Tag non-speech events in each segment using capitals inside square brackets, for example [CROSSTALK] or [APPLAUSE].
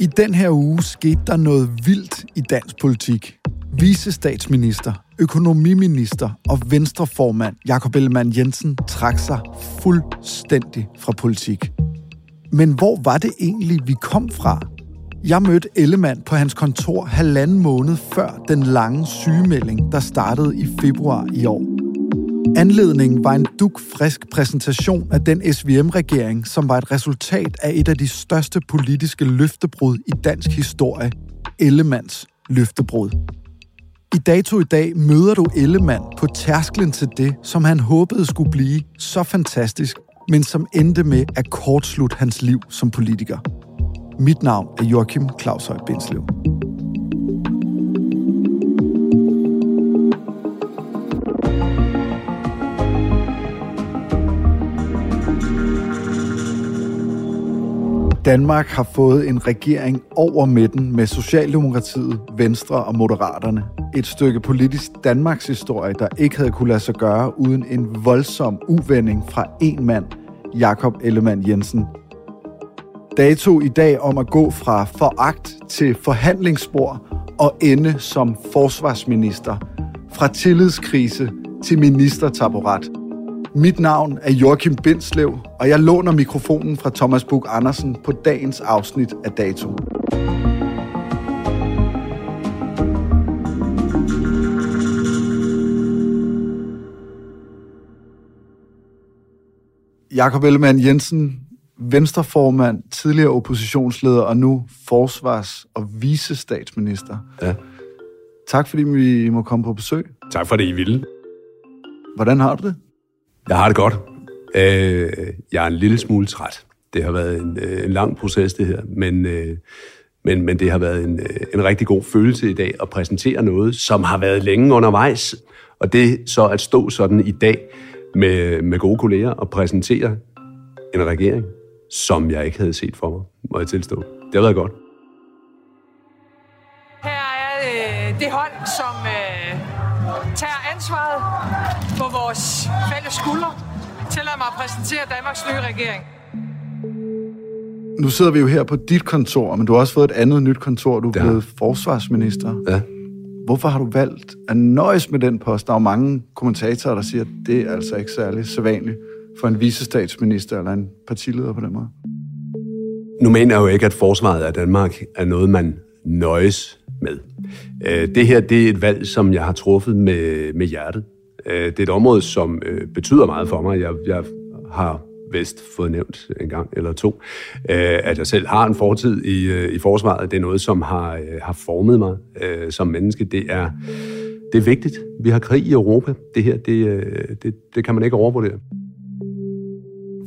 I den her uge skete der noget vildt i dansk politik. Vicestatsminister, økonomiminister og venstreformand Jakob Ellemann Jensen trak sig fuldstændig fra politik. Men hvor var det egentlig, vi kom fra? Jeg mødte Ellemann på hans kontor halvanden måned før den lange sygemelding, der startede i februar i år. Anledningen var en dukfrisk præsentation af den SVM-regering, som var et resultat af et af de største politiske løftebrud i dansk historie, Ellemands løftebrud. I dato i dag møder du Ellemann på tærsklen til det, som han håbede skulle blive så fantastisk, men som endte med at kortslutte hans liv som politiker. Mit navn er Joachim Claus Høj Bindslev. Danmark har fået en regering over midten med Socialdemokratiet, Venstre og Moderaterne. Et stykke politisk Danmarks historie, der ikke havde kunne lade sig gøre uden en voldsom uvending fra en mand, Jakob Ellemann Jensen. Dato i dag om at gå fra foragt til forhandlingsspor og ende som forsvarsminister. Fra tillidskrise til ministertaborat – mit navn er Joachim Bindslev, og jeg låner mikrofonen fra Thomas Bug Andersen på dagens afsnit af Dato. Jakob Ellemann Jensen, venstreformand, tidligere oppositionsleder og nu forsvars- og visestatsminister. Ja. Tak fordi vi må komme på besøg. Tak for det, I ville. Hvordan har du det? Jeg har det godt. Øh, jeg er en lille smule træt. Det har været en, øh, en lang proces, det her, men, øh, men, men det har været en, øh, en rigtig god følelse i dag at præsentere noget, som har været længe undervejs. Og det så at stå sådan i dag med, med gode kolleger og præsentere en regering, som jeg ikke havde set for mig, må jeg tilstå. Det har været godt. Her er det, det hold, som øh, tager ansvaret vores fælles skuldre. Tillad mig at præsentere Danmarks nye regering. Nu sidder vi jo her på dit kontor, men du har også fået et andet nyt kontor. Du er blevet forsvarsminister. Ja. Hvorfor har du valgt at nøjes med den post? Der er jo mange kommentatorer, der siger, at det er altså ikke særlig sædvanligt for en visestatsminister eller en partileder på den måde. Nu mener jeg jo ikke, at forsvaret af Danmark er noget, man nøjes med. Øh, det her det er et valg, som jeg har truffet med, med hjertet. Øh, det er et område, som øh, betyder meget for mig. Jeg, jeg har vist fået nævnt en gang eller to, øh, at jeg selv har en fortid i, øh, i forsvaret. Det er noget, som har, har formet mig som menneske. Det er, det er vigtigt. Vi har krig i Europa. Det her, det, det, det kan man ikke overvurdere.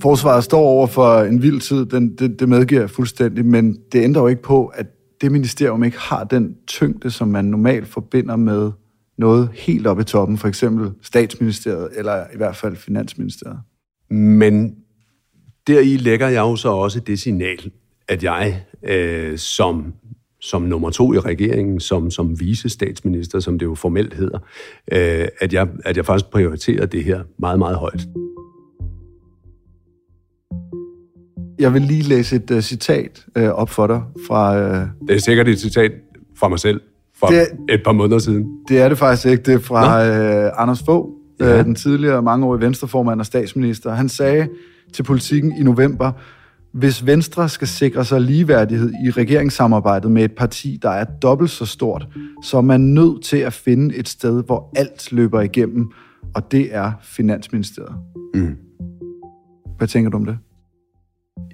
Forsvaret står over for en vild tid, den, det, det medgiver jeg fuldstændig, men det ændrer jo ikke på, at det ministerium ikke har den tyngde, som man normalt forbinder med noget helt oppe i toppen, for eksempel statsministeriet, eller i hvert fald finansministeriet. Men deri lægger jeg jo så også det signal, at jeg øh, som, som nummer to i regeringen, som, som vice-statsminister, som det jo formelt hedder, øh, at, jeg, at jeg faktisk prioriterer det her meget, meget højt. Jeg vil lige læse et uh, citat uh, op for dig fra... Uh, det er sikkert et citat fra mig selv for det, et par måneder siden. Det er det faktisk ikke. Det er fra uh, Anders Fogh, ja. uh, den tidligere mangeårige venstreformand og statsminister. Han sagde til politikken i november, hvis Venstre skal sikre sig ligeværdighed i regeringssamarbejdet med et parti, der er dobbelt så stort, så er man nødt til at finde et sted, hvor alt løber igennem, og det er Finansministeriet. Mm. Hvad tænker du om det?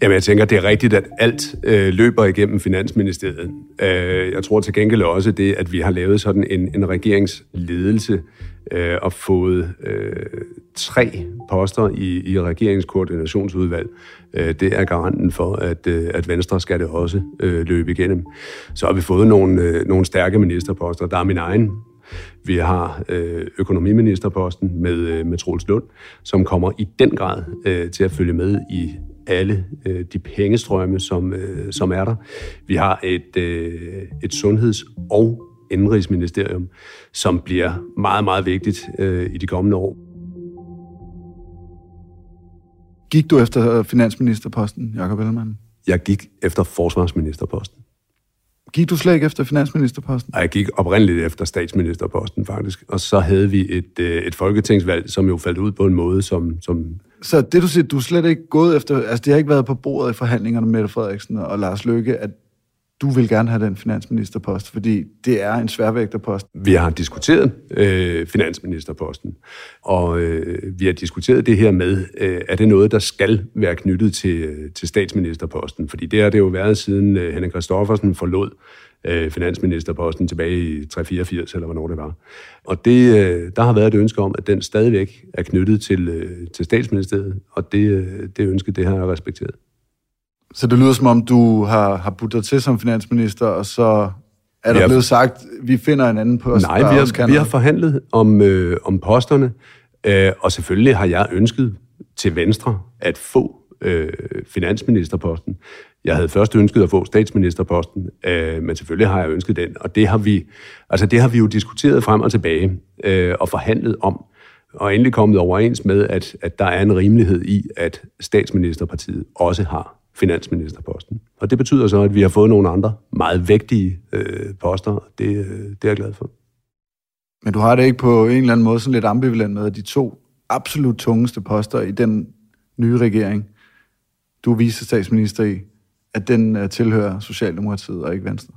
Jamen, jeg tænker, det er rigtigt, at alt øh, løber igennem Finansministeriet. Øh, jeg tror til gengæld også det, at vi har lavet sådan en, en regeringsledelse øh, og fået øh, tre poster i, i regeringskoordinationsudvalg. Øh, det er garanten for, at, øh, at Venstre skal det også øh, løbe igennem. Så har vi fået nogle, øh, nogle stærke ministerposter. Der er min egen vi har øh, økonomiministerposten med, øh, med Troels Lund, som kommer i den grad øh, til at følge med i alle øh, de pengestrømme, som, øh, som er der. Vi har et, øh, et sundheds- og indrigsministerium, som bliver meget, meget vigtigt øh, i de kommende år. Gik du efter finansministerposten, Jakob Ellemann? Jeg gik efter forsvarsministerposten. Gik du slet ikke efter finansministerposten? Nej, jeg gik oprindeligt efter statsministerposten, faktisk. Og så havde vi et, øh, et folketingsvalg, som jo faldt ud på en måde, som, som så det du siger, du er slet ikke gået efter, altså det har ikke været på bordet i forhandlingerne med Mette Frederiksen og Lars Løkke, at du vil gerne have den finansministerpost, fordi det er en sværvægterpost. Vi har diskuteret øh, finansministerposten, og øh, vi har diskuteret det her med, øh, er det noget, der skal være knyttet til, øh, til statsministerposten? Fordi det har det jo været siden øh, Henrik Kristoffersen forlod øh, finansministerposten tilbage i 384 eller hvornår det var. Og det, øh, der har været et ønske om, at den stadigvæk er knyttet til, øh, til statsministeriet, og det, øh, det ønske, det har jeg respekteret. Så det lyder som om, du har, har budt dig til som finansminister, og så er der har, blevet sagt, vi finder en anden post. Nej, vi har, vi har forhandlet om, øh, om posterne, øh, og selvfølgelig har jeg ønsket til Venstre at få øh, finansministerposten. Jeg havde først ønsket at få statsministerposten, øh, men selvfølgelig har jeg ønsket den, og det har vi, altså det har vi jo diskuteret frem og tilbage øh, og forhandlet om, og endelig kommet overens med, at, at der er en rimelighed i, at statsministerpartiet også har finansministerposten. Og det betyder så, at vi har fået nogle andre meget vægtige øh, poster, og det, øh, det er jeg glad for. Men du har det ikke på en eller anden måde sådan lidt ambivalent med, at de to absolut tungeste poster i den nye regering, du er vicestatsminister i, at den uh, tilhører Socialdemokratiet og ikke Venstre?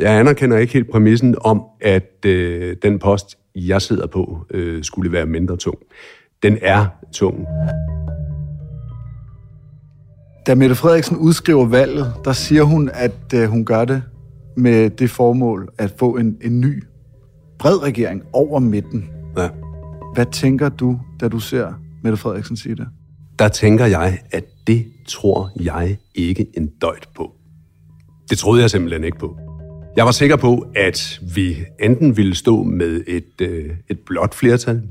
Jeg anerkender ikke helt præmissen om, at øh, den post, jeg sidder på, øh, skulle være mindre tung. Den er tung. Da Mette Frederiksen udskriver valget, der siger hun, at øh, hun gør det med det formål at få en, en ny, bred regering over midten. Ja. Hvad tænker du, da du ser Mette Frederiksen sige det? Der tænker jeg, at det tror jeg ikke en døjt på. Det troede jeg simpelthen ikke på. Jeg var sikker på, at vi enten ville stå med et, øh, et blåt flertal,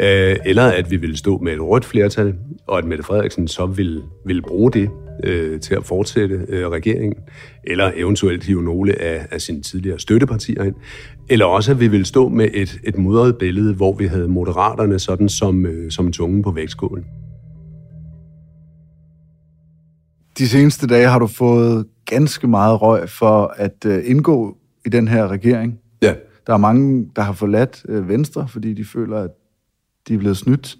øh, eller at vi ville stå med et rødt flertal, og at Mette Frederiksen så ville, ville bruge det øh, til at fortsætte øh, regeringen, eller eventuelt hive nogle af, af sine tidligere støttepartier ind, eller også at vi ville stå med et, et mudret billede, hvor vi havde moderaterne sådan som, øh, som tungen på vægtskålen. De seneste dage har du fået ganske meget røg for at uh, indgå i den her regering. Ja. Der er mange, der har forladt uh, Venstre, fordi de føler, at de er blevet snydt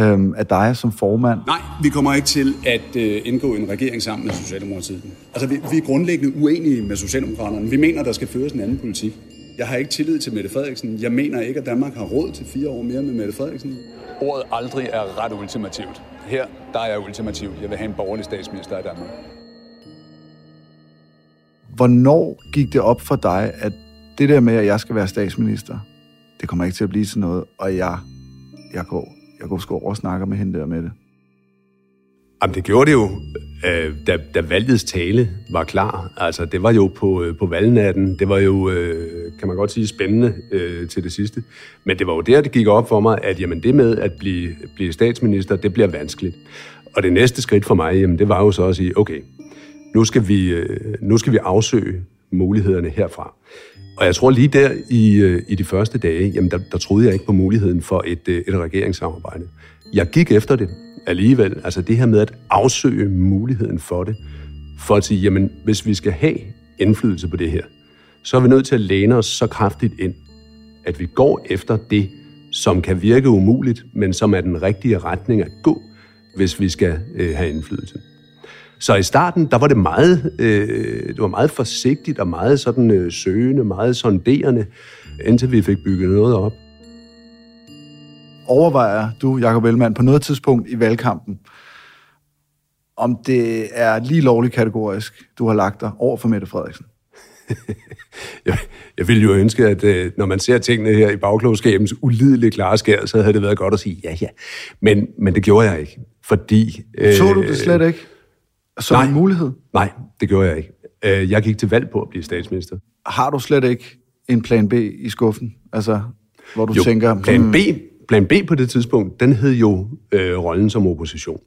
um, af dig som formand. Nej, vi kommer ikke til at uh, indgå en regering sammen med Socialdemokratiet. Altså, vi, vi er grundlæggende uenige med Socialdemokraterne. Vi mener, der skal føres en anden politik. Jeg har ikke tillid til Mette Frederiksen. Jeg mener ikke, at Danmark har råd til fire år mere med Mette Frederiksen. Ordet aldrig er ret ultimativt. Her, der er jeg ultimativ. Jeg vil have en borgerlig statsminister i Danmark. Hvornår gik det op for dig, at det der med, at jeg skal være statsminister, det kommer ikke til at blive sådan noget, og jeg, jeg går, jeg går sgu over og snakker med hende der med det? Jamen, det gjorde det jo øh, da, da valgets tale var klar. Altså, det var jo på, øh, på valgnatten. Det var jo, øh, kan man godt sige, spændende øh, til det sidste. Men det var jo der, det gik op for mig, at jamen, det med at blive, blive statsminister, det bliver vanskeligt. Og det næste skridt for mig, jamen, det var jo så at sige, okay, nu skal vi, øh, nu skal vi afsøge mulighederne herfra. Og jeg tror lige der i, øh, i de første dage, jamen der, der troede jeg ikke på muligheden for et, øh, et regeringssamarbejde. Jeg gik efter det alligevel. Altså det her med at afsøge muligheden for det, for at sige, jamen hvis vi skal have indflydelse på det her, så er vi nødt til at læne os så kraftigt ind, at vi går efter det, som kan virke umuligt, men som er den rigtige retning at gå, hvis vi skal øh, have indflydelse. Så i starten, der var det meget, øh, det var meget forsigtigt og meget sådan øh, søgende, meget sonderende, indtil vi fik bygget noget op. Overvejer du, Jacob Ellemann, på noget tidspunkt i valgkampen, om det er lige lovligt kategorisk, du har lagt dig over for Mette Frederiksen? [LAUGHS] jeg, jeg ville jo ønske, at øh, når man ser tingene her i bagklogskabens ulidelige klare skær, så havde det været godt at sige ja, ja. Men, men det gjorde jeg ikke, fordi... Øh, så du det slet ikke? Som nej, en mulighed? Nej, det gjorde jeg ikke. Øh, jeg gik til valg på at blive statsminister. Har du slet ikke en plan B i skuffen? Altså, hvor du jo, tænker... Plan hmm. Plan B på det tidspunkt, den hed jo øh, rollen som opposition.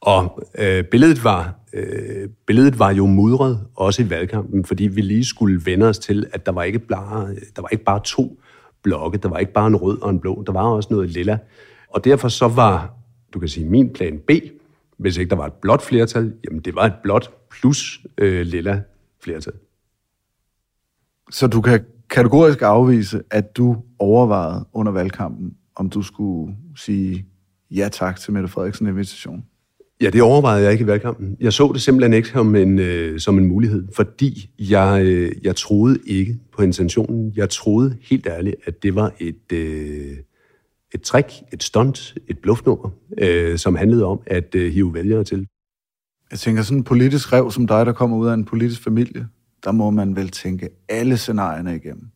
Og øh, billedet, var, øh, billedet var jo mudret, også i valgkampen, fordi vi lige skulle vende os til, at der var ikke bare, der var ikke bare to blokke, der var ikke bare en rød og en blå, der var også noget lilla. Og derfor så var, du kan sige, min plan B, hvis ikke der var et blåt flertal, jamen det var et blåt plus øh, lilla flertal. Så du kan kategorisk afvise, at du overvejede under valgkampen, om du skulle sige ja tak til Mette Frederiksen invitation? Ja, det overvejede jeg ikke i valgkampen. Jeg så det simpelthen ikke som en, øh, som en mulighed, fordi jeg, øh, jeg troede ikke på intentionen. Jeg troede helt ærligt, at det var et, øh, et trick, et stunt, et bluffnummer, øh, som handlede om at øh, hive vælgere til. Jeg tænker, sådan en politisk rev som dig, der kommer ud af en politisk familie, der må man vel tænke alle scenarierne igennem.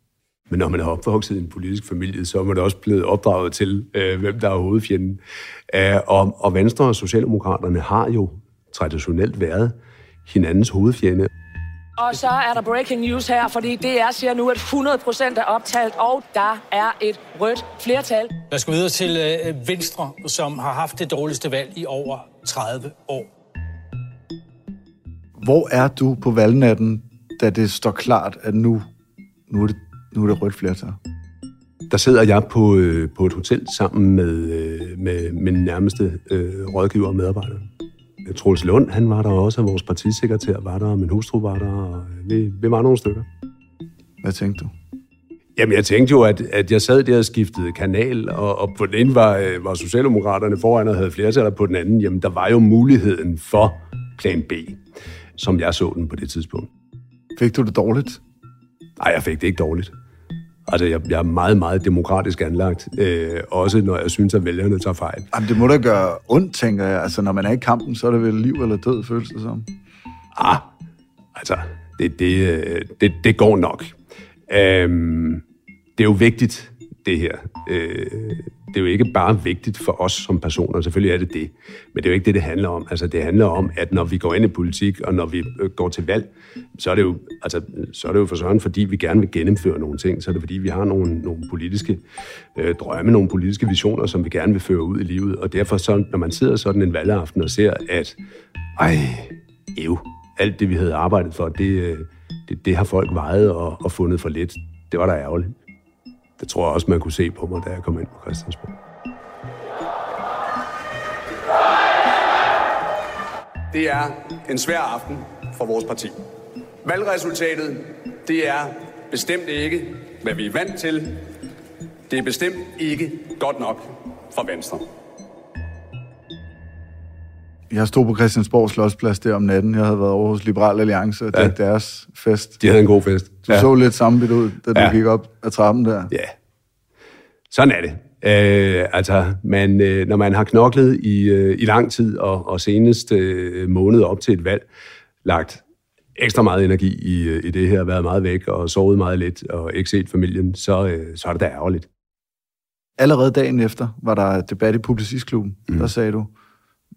Men når man er opvokset i en politisk familie, så er man også blevet opdraget til, øh, hvem der er hovedfjenden. Øh, og, og Venstre og Socialdemokraterne har jo traditionelt været hinandens hovedfjende. Og så er der breaking news her, fordi DR siger nu, at 100% er optalt, og der er et rødt flertal. Lad os gå videre til øh, Venstre, som har haft det dårligste valg i over 30 år. Hvor er du på valgnatten, da det står klart, at nu, nu, er, det, nu er det rødt flertal? Der sidder jeg på, øh, på et hotel sammen med, øh, med min nærmeste øh, rådgiver og medarbejder. Troels Lund, han var der også, og vores partisekretær var der, og min hustru var der, og vi, vi var nogle stykker. Hvad tænkte du? Jamen, jeg tænkte jo, at, at jeg sad der og skiftede kanal, og, og på den ene var, øh, var Socialdemokraterne foran og havde flertal, og på den anden, jamen, der var jo muligheden for plan B, som jeg så den på det tidspunkt. Fik du det dårligt? Nej, jeg fik det ikke dårligt. Altså, jeg, jeg er meget, meget demokratisk anlagt, øh, også når jeg synes, at vælgerne tager fejl. Jamen, det må da gøre ondt, tænker jeg. Altså, når man er i kampen, så er det vel liv eller død, føles det som. Ah, altså, det, det, øh, det, det går nok. Øhm, det er jo vigtigt, det her. Øh, det er jo ikke bare vigtigt for os som personer, selvfølgelig er det det, men det er jo ikke det, det handler om. Altså, det handler om, at når vi går ind i politik, og når vi øh, går til valg, så er det jo, altså, så er det jo for sådan, fordi vi gerne vil gennemføre nogle ting, så er det fordi, vi har nogle, nogle politiske øh, drømme, nogle politiske visioner, som vi gerne vil føre ud i livet, og derfor så, når man sidder sådan en valgaften og ser, at ej, ev, alt det, vi havde arbejdet for, det, øh, det, det har folk vejet og, og fundet for lidt. Det var da ærgerligt. Det tror jeg også, man kunne se på mig, da jeg kom ind på Christiansborg. Det er en svær aften for vores parti. Valgresultatet, det er bestemt ikke, hvad vi er vant til. Det er bestemt ikke godt nok for Venstre. Jeg stod på Christiansborg Slottsplads der om natten. Jeg havde været over hos Liberal Alliance, og ja. deres fest. De havde en god fest. Du ja. så lidt sammenbidt ud, da ja. du gik op ad trappen der. Ja, sådan er det. Øh, altså, man, øh, når man har knoklet i, øh, i lang tid, og, og senest øh, måned op til et valg, lagt ekstra meget energi i, i det her, været meget væk og sovet meget lidt, og ikke set familien, så, øh, så er det da ærgerligt. Allerede dagen efter var der debat i Publicistklubben. Mm. Der sagde du,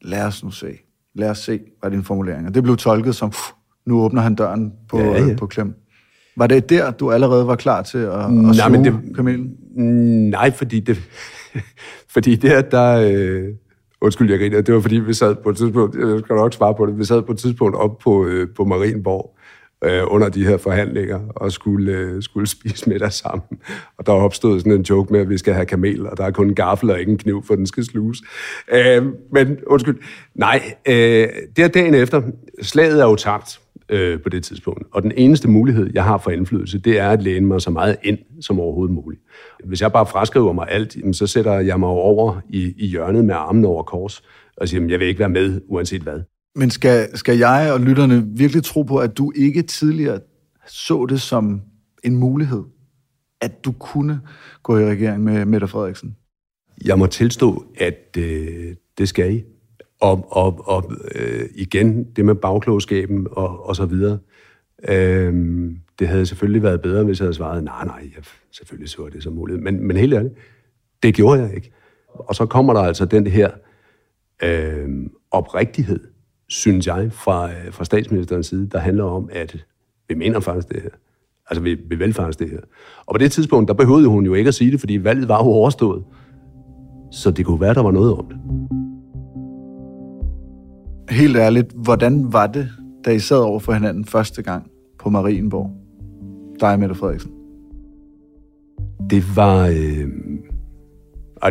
lad os nu se. lad os se, var din formulering. Og det blev tolket som, pff, nu åbner han døren på, Ja, ja. på klem. Var det der, du allerede var klar til at, at Nej, sluge men det- kamelen? Nej, fordi det... [LAUGHS] fordi der, der... Øh, undskyld, jeg griner. Det var fordi, vi sad på et tidspunkt... Jeg skal nok svare på det. Vi sad på et tidspunkt op på, øh, på Marienborg øh, under de her forhandlinger og skulle, øh, skulle [LAUGHS] spise middag sammen. Og der opstod sådan en joke med, at vi skal have kamel, og der er kun en gaffel og ikke en kniv, for den skal sluges. Øh, men undskyld. Nej, øh, der dagen efter, slaget er jo tabt øh, på det tidspunkt. Og den eneste mulighed, jeg har for indflydelse, det er at læne mig så meget ind som overhovedet muligt. Hvis jeg bare fraskriver mig alt, jamen, så sætter jeg mig over i, i hjørnet med armen over kors og siger, at jeg vil ikke være med, uanset hvad. Men skal, skal jeg og lytterne virkelig tro på, at du ikke tidligere så det som en mulighed, at du kunne gå i regering med Mette Frederiksen? Jeg må tilstå, at øh, det skal I. Og, og, og øh, igen, det med bagklogskaben og, og så videre. Øh, det havde selvfølgelig været bedre, hvis jeg havde svaret, nej, nej, jeg selvfølgelig så det som mulighed. Men, men helt ærligt, det gjorde jeg ikke. Og så kommer der altså den her øh, oprigtighed, synes jeg, fra, øh, fra statsministerens side, der handler om, at vi mener faktisk det her. Altså, vi, vi vil faktisk det her. Og på det tidspunkt, der behøvede hun jo ikke at sige det, fordi valget var jo overstået. Så det kunne være, der var noget om det. Helt ærligt, hvordan var det, da I sad over for hinanden første gang på Marienborg? Dig Mette Frederiksen. Det var... Øh,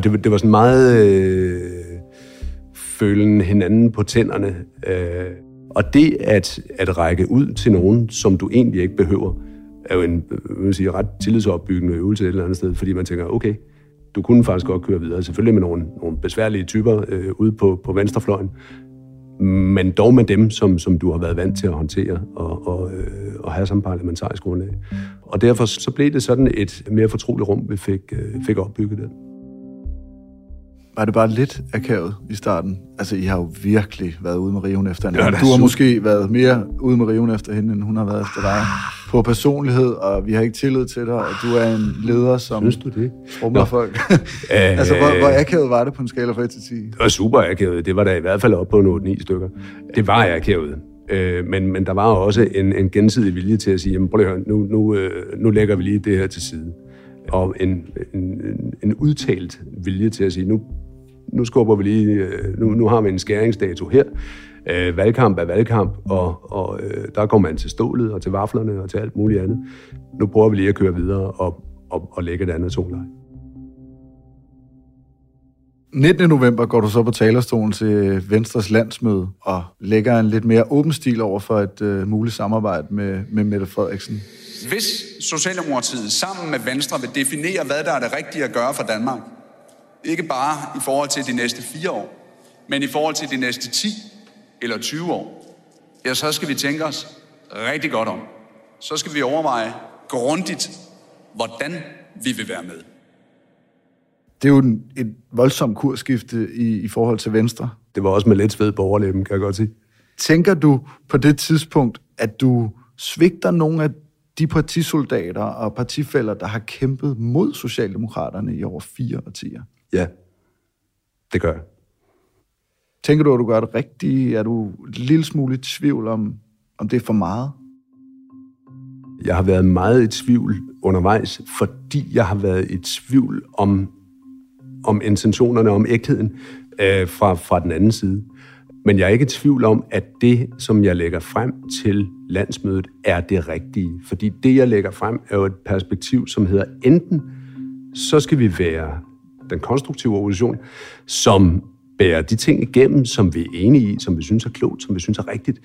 det, var- det var sådan meget... Øh, følen hinanden på tænderne. Øh, og det at, at række ud til nogen, som du egentlig ikke behøver, er jo en vil sige, ret tillidsopbyggende øvelse et eller andet sted, fordi man tænker, okay, du kunne faktisk godt køre videre. Selvfølgelig med nogle, nogle besværlige typer øh, ude på, på venstrefløjen, men dog med dem, som, som du har været vant til at håndtere og, og, øh, og have som parlamentarisk grundlag. Og derfor så blev det sådan et mere fortroligt rum, vi fik, øh, fik opbygget det. Var det bare lidt akavet i starten? Altså, I har jo virkelig været ude med riven efter hende. Ja, du har måske været mere ude med riven efter hende, end hun har været efter dig. På personlighed, og vi har ikke tillid til dig, og du er en leder, som Synes du det? trummer Nå. folk. [LAUGHS] altså, hvor, hvor akavet var det på en skala fra 1 til 10? Det var super akavet. Det var der i hvert fald op på en 8-9 stykker. Det var akavet. Øh, men, men der var også en, en gensidig vilje til at sige, jamen prøv lige at høre, nu, nu, øh, nu lægger vi lige det her til side. Og en, en- en udtalt vilje til at sige, nu, nu skubber vi lige, øh, nu, nu har vi en skæringsdato her. Øh, valgkamp er valgkamp, og, og øh, der går man til stålet og til vaflerne og til alt muligt andet. Nu prøver vi lige at køre videre og, og, og lægge et andet toneleje. 19. november går du så på talerstolen til Venstres landsmøde og lægger en lidt mere åben stil over for et øh, muligt samarbejde med, med Mette Frederiksen. Hvis Socialdemokratiet sammen med Venstre vil definere, hvad der er det rigtige at gøre for Danmark, ikke bare i forhold til de næste fire år, men i forhold til de næste 10 eller 20 år, ja, så skal vi tænke os rigtig godt om. Så skal vi overveje grundigt, hvordan vi vil være med. Det er jo en, et voldsomt kursskifte i, i forhold til Venstre. Det var også med lidt sved på overlæben, kan jeg godt sige. Tænker du på det tidspunkt, at du svigter nogle af de partisoldater og partifælder, der har kæmpet mod Socialdemokraterne i over fire årtier? Ja, det gør jeg. Tænker du, at du gør det rigtigt? Er du en lille smule i tvivl om, om det er for meget? Jeg har været meget i tvivl undervejs, fordi jeg har været i tvivl om, om intentionerne, om ægtheden øh, fra, fra den anden side. Men jeg er ikke i tvivl om, at det, som jeg lægger frem til landsmødet, er det rigtige. Fordi det, jeg lægger frem, er jo et perspektiv, som hedder enten, så skal vi være den konstruktive opposition, som bærer de ting igennem, som vi er enige i, som vi synes er klogt, som vi synes er rigtigt.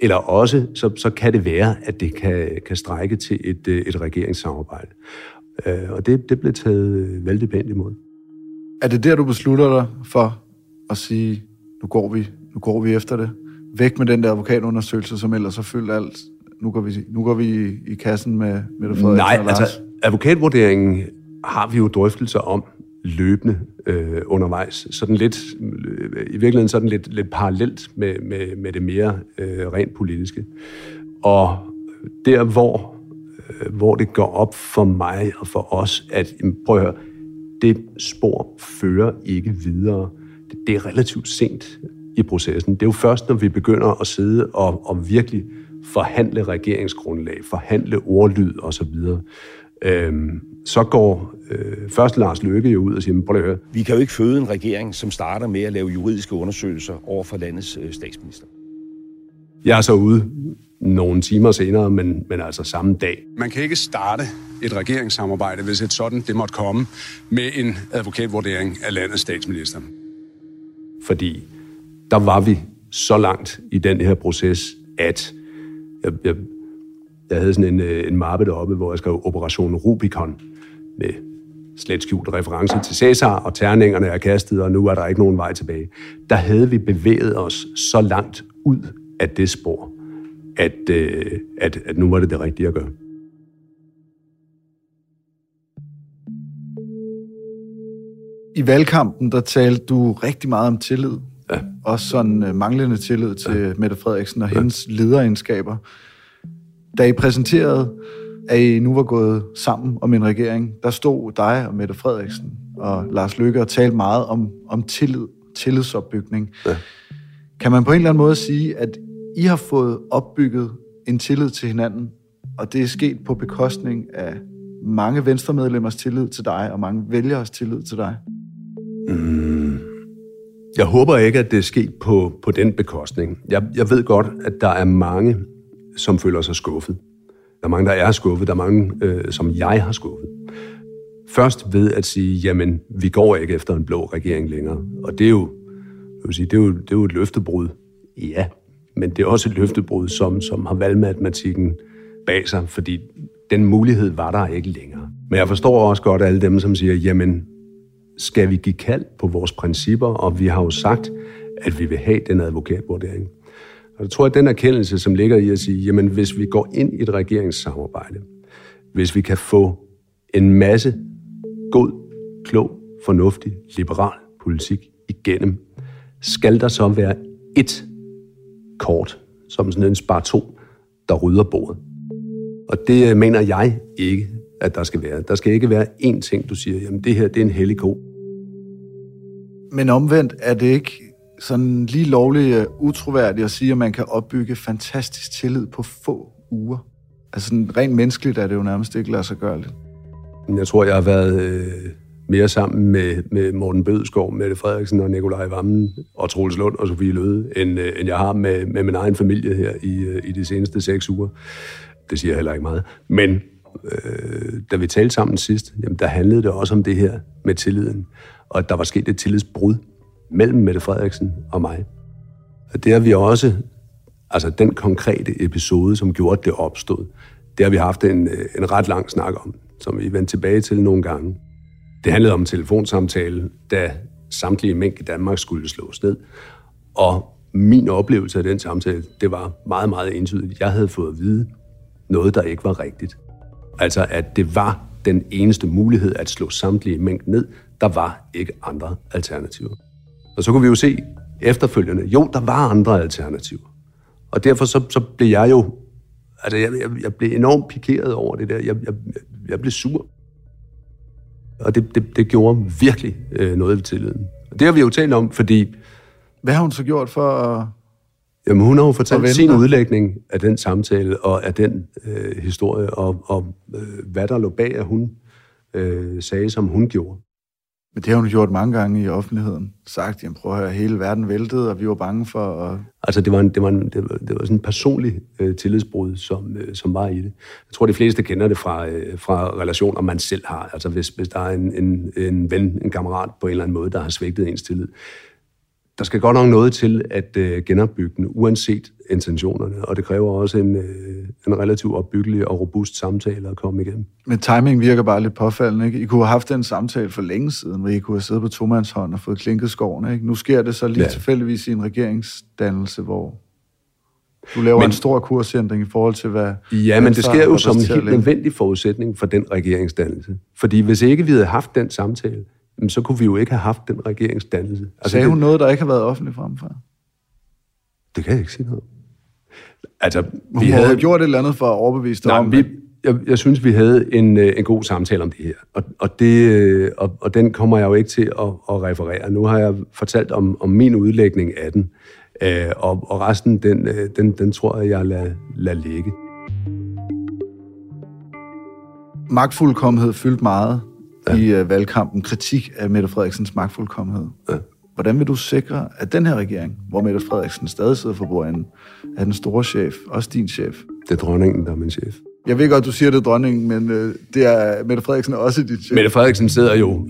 Eller også, så, så kan det være, at det kan, kan strække til et, øh, et regeringssamarbejde. Øh, og det, det blev taget øh, vældig pænt imod. Er det der, du beslutter dig for at sige, nu går vi, nu går vi efter det? Væk med den der advokatundersøgelse, som ellers har fyldt alt. Nu går vi, nu går vi i, i kassen med Mette Frederiksen Nej, og Lars. altså advokatvurderingen har vi jo drøftelser om løbende øh, undervejs. Sådan lidt, øh, i virkeligheden sådan lidt, lidt parallelt med, med, med det mere øh, rent politiske. Og der, hvor, øh, hvor det går op for mig og for os, at prøv at høre, det spor fører ikke videre. Det, det er relativt sent i processen. Det er jo først, når vi begynder at sidde og, og virkelig forhandle regeringsgrundlag, forhandle ordlyd osv., øhm, så går øh, først Lars Løkke jo ud og siger, prøv at høre. Vi kan jo ikke føde en regering, som starter med at lave juridiske undersøgelser over for landets øh, statsminister. Jeg er så ude nogle timer senere, men, men altså samme dag. Man kan ikke starte et regeringssamarbejde, hvis et sådan det måtte komme, med en advokatvurdering af landets statsminister. Fordi der var vi så langt i den her proces, at jeg, jeg, jeg havde sådan en, øh, en mappe deroppe, hvor jeg skrev Operation Rubicon med slet skjult reference til Cæsar, og terningerne er kastet, og nu er der ikke nogen vej tilbage. Der havde vi bevæget os så langt ud af det spor, at, øh, at, at nu var det det rigtige at gøre. I valgkampen, der talte du rigtig meget om tillid. Ja. Også sådan uh, manglende tillid til ja. Mette Frederiksen og ja. hendes lederegenskaber. Da I præsenterede, at I nu var gået sammen om en regering, der stod dig og Mette Frederiksen og Lars Løkke og talte meget om, om tillid, tillidsopbygning. Ja. Kan man på en eller anden måde sige, at I har fået opbygget en tillid til hinanden, og det er sket på bekostning af mange venstremedlemmers tillid til dig, og mange vælgeres tillid til dig? Mm. Jeg håber ikke, at det er sket på, på den bekostning. Jeg, jeg ved godt, at der er mange, som føler sig skuffet. Der er mange, der er skuffet. Der er mange, øh, som jeg har skuffet. Først ved at sige, jamen, vi går ikke efter en blå regering længere. Og det er jo, jeg vil sige, det er jo, det er jo et løftebrud. Ja, men det er også et løftebrud, som, som har valgmatematikken bag sig, fordi den mulighed var der ikke længere. Men jeg forstår også godt alle dem, som siger, jamen, skal vi give kald på vores principper, og vi har jo sagt, at vi vil have den advokatvurdering. Og jeg tror, at den erkendelse, som ligger i at sige, jamen hvis vi går ind i et regeringssamarbejde, hvis vi kan få en masse god, klog, fornuftig, liberal politik igennem, skal der så være et kort, som sådan en spar to, der rydder bordet. Og det øh, mener jeg ikke, at der skal være. Der skal ikke være én ting, du siger, jamen det her, det er en hellig ko. Men omvendt er det ikke sådan lige lovligt uh, øh, utroværdigt at sige, at man kan opbygge fantastisk tillid på få uger. Altså sådan rent menneskeligt er det jo nærmest ikke lade sig gøre lidt. Jeg tror, jeg har været øh, mere sammen med, med Morten Bødskov, Mette Frederiksen og Nikolaj Vammen og Troels Lund og Sofie Løde, end, øh, end jeg har med, med min egen familie her i, øh, i de seneste seks uger. Det siger heller ikke meget. Men øh, da vi talte sammen sidst, jamen, der handlede det også om det her med tilliden og der var sket et tillidsbrud mellem Mette Frederiksen og mig. Og det har vi også, altså den konkrete episode, som gjorde, det opstod, det har vi haft en, en ret lang snak om, som vi vendte tilbage til nogle gange. Det handlede om telefonsamtale, da samtlige mængde i Danmark skulle slås ned. Og min oplevelse af den samtale, det var meget, meget entydigt. Jeg havde fået at vide noget, der ikke var rigtigt. Altså, at det var den eneste mulighed at slå samtlige mængde ned, der var ikke andre alternativer. Og så kunne vi jo se efterfølgende, jo, der var andre alternativer. Og derfor så, så blev jeg jo, altså jeg, jeg, jeg blev enormt pikeret over det der. Jeg, jeg, jeg blev sur. Og det, det, det gjorde virkelig øh, noget ved tilliden. Og det har vi jo talt om, fordi... Hvad har hun så gjort for at... Jamen, hun har jo fortalt sin udlægning af den samtale og af den øh, historie, og, og øh, hvad der lå bag, at hun øh, sagde, som hun gjorde. Men det har hun gjort mange gange i offentligheden. Sagt, jamen prøv at høre, hele verden væltede, og vi var bange for at... Altså, det var, en, det var, en, det var, det var sådan en personlig øh, tillidsbrud, som, øh, som var i det. Jeg tror, de fleste kender det fra, øh, fra relationer, man selv har. Altså, hvis, hvis der er en, en, en ven, en kammerat på en eller anden måde, der har svigtet ens tillid, der skal godt nok noget til at øh, genopbygge den, uanset intentionerne, og det kræver også en, øh, en relativt opbyggelig og robust samtale at komme igennem. Men timing virker bare lidt påfaldende, ikke? I kunne have haft den samtale for længe siden, hvor I kunne have siddet på tomandshånd og fået klinket skoven, ikke? Nu sker det så lige ja. tilfældigvis i en regeringsdannelse, hvor du laver men, en stor kursændring i forhold til, hvad... Ja, men det sker jo som en helt nødvendig forudsætning for den regeringsdannelse. Fordi hvis ikke vi havde haft den samtale, så kunne vi jo ikke have haft den regeringsdannelse. Altså, Sagde hun det, noget, der ikke har været offentligt fremfor? Det kan jeg ikke sige noget Altså, vi havde gjort et eller andet for at overbevise dig nej, om... Vi, jeg, jeg synes, vi havde en, øh, en god samtale om det her, og, og, det, øh, og, og den kommer jeg jo ikke til at, at referere. Nu har jeg fortalt om, om min udlægning af den, øh, og, og resten, den, øh, den, den tror jeg, jeg lader, lader ligge. Magtfuldkommenhed fyldte meget ja. i uh, valgkampen. Kritik af Mette Frederiksens magtfuldkommenhed. Ja. Hvordan vil du sikre, at den her regering, hvor Mette Frederiksen stadig sidder for bordenden, er den store chef, også din chef? Det er dronningen, der er min chef. Jeg ved godt, du siger, det er dronningen, men øh, det er Mette Frederiksen også dit chef. Mette Frederiksen sidder jo,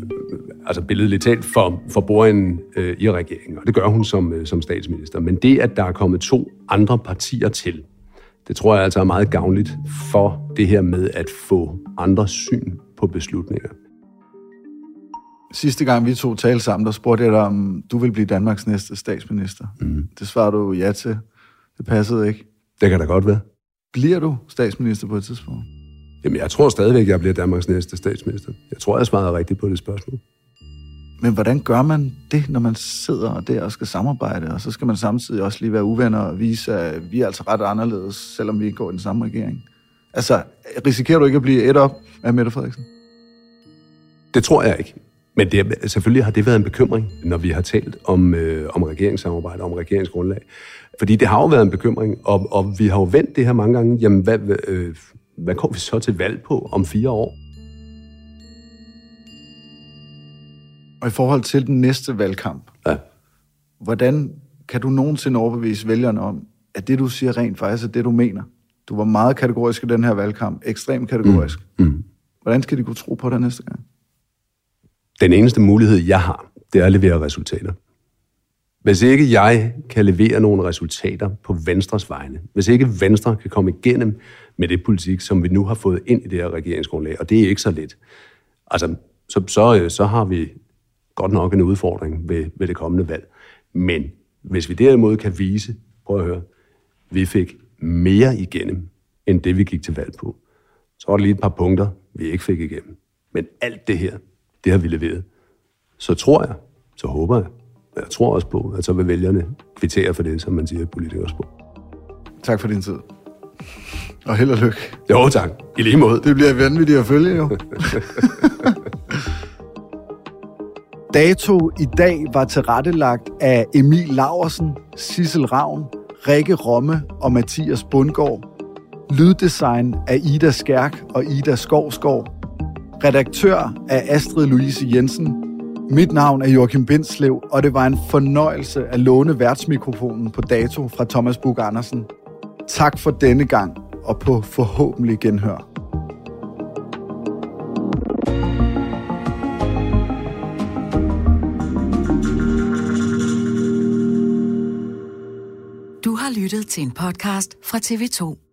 altså billedligt talt, for, for bordenden øh, i regeringen, og det gør hun som, øh, som statsminister. Men det, at der er kommet to andre partier til, det tror jeg altså er meget gavnligt for det her med at få andre syn på beslutninger. Sidste gang vi to talte sammen, der spurgte jeg dig, om du vil blive Danmarks næste statsminister. Mm. Det svarede du ja til. Det passede ikke. Det kan da godt være. Bliver du statsminister på et tidspunkt? Jamen, jeg tror stadigvæk, jeg bliver Danmarks næste statsminister. Jeg tror, jeg svarede rigtigt på det spørgsmål. Men hvordan gør man det, når man sidder der og skal samarbejde, og så skal man samtidig også lige være uvenner og vise, at vi er altså ret anderledes, selvom vi ikke går i den samme regering? Altså, risikerer du ikke at blive et op af Mette Frederiksen? Det tror jeg ikke. Men det, selvfølgelig har det været en bekymring, når vi har talt om, øh, om regeringssamarbejde, om regeringsgrundlag. Fordi det har jo været en bekymring, og, og vi har jo vendt det her mange gange. Jamen, hvad, øh, hvad går vi så til valg på om fire år? Og i forhold til den næste valgkamp, ja. hvordan kan du nogensinde overbevise vælgerne om, at det, du siger rent faktisk er det, du mener? Du var meget kategorisk i den her valgkamp, ekstremt kategorisk. Mm. Mm. Hvordan skal de kunne tro på det næste gang? Den eneste mulighed, jeg har, det er at levere resultater. Hvis ikke jeg kan levere nogle resultater på Venstres vegne, hvis ikke Venstre kan komme igennem med det politik, som vi nu har fået ind i det her regeringsgrundlag, og det er ikke så let, altså, så, så, så har vi godt nok en udfordring ved, ved det kommende valg. Men hvis vi derimod kan vise, prøv at høre, vi fik mere igennem, end det vi gik til valg på, så var der lige et par punkter, vi ikke fik igennem. Men alt det her, det har vi leveret. Så tror jeg, så håber jeg, jeg tror også på, at så vil vælgerne kvittere for det, som man siger politikers på. Tak for din tid. Og held og lykke. Jo, tak. I lige måde. Det bliver vanvittigt at følge, jo. [LAUGHS] Dato i dag var tilrettelagt af Emil Laversen, Sissel Ravn, Rikke Romme og Mathias Bundgaard. Lyddesign af Ida Skærk og Ida Skovskov. Redaktør af Astrid Louise Jensen. Mit navn er Joachim Bindslev, og det var en fornøjelse at låne værtsmikrofonen på dato fra Thomas Bug Andersen. Tak for denne gang, og på forhåbentlig genhør. Du har lyttet til en podcast fra TV2.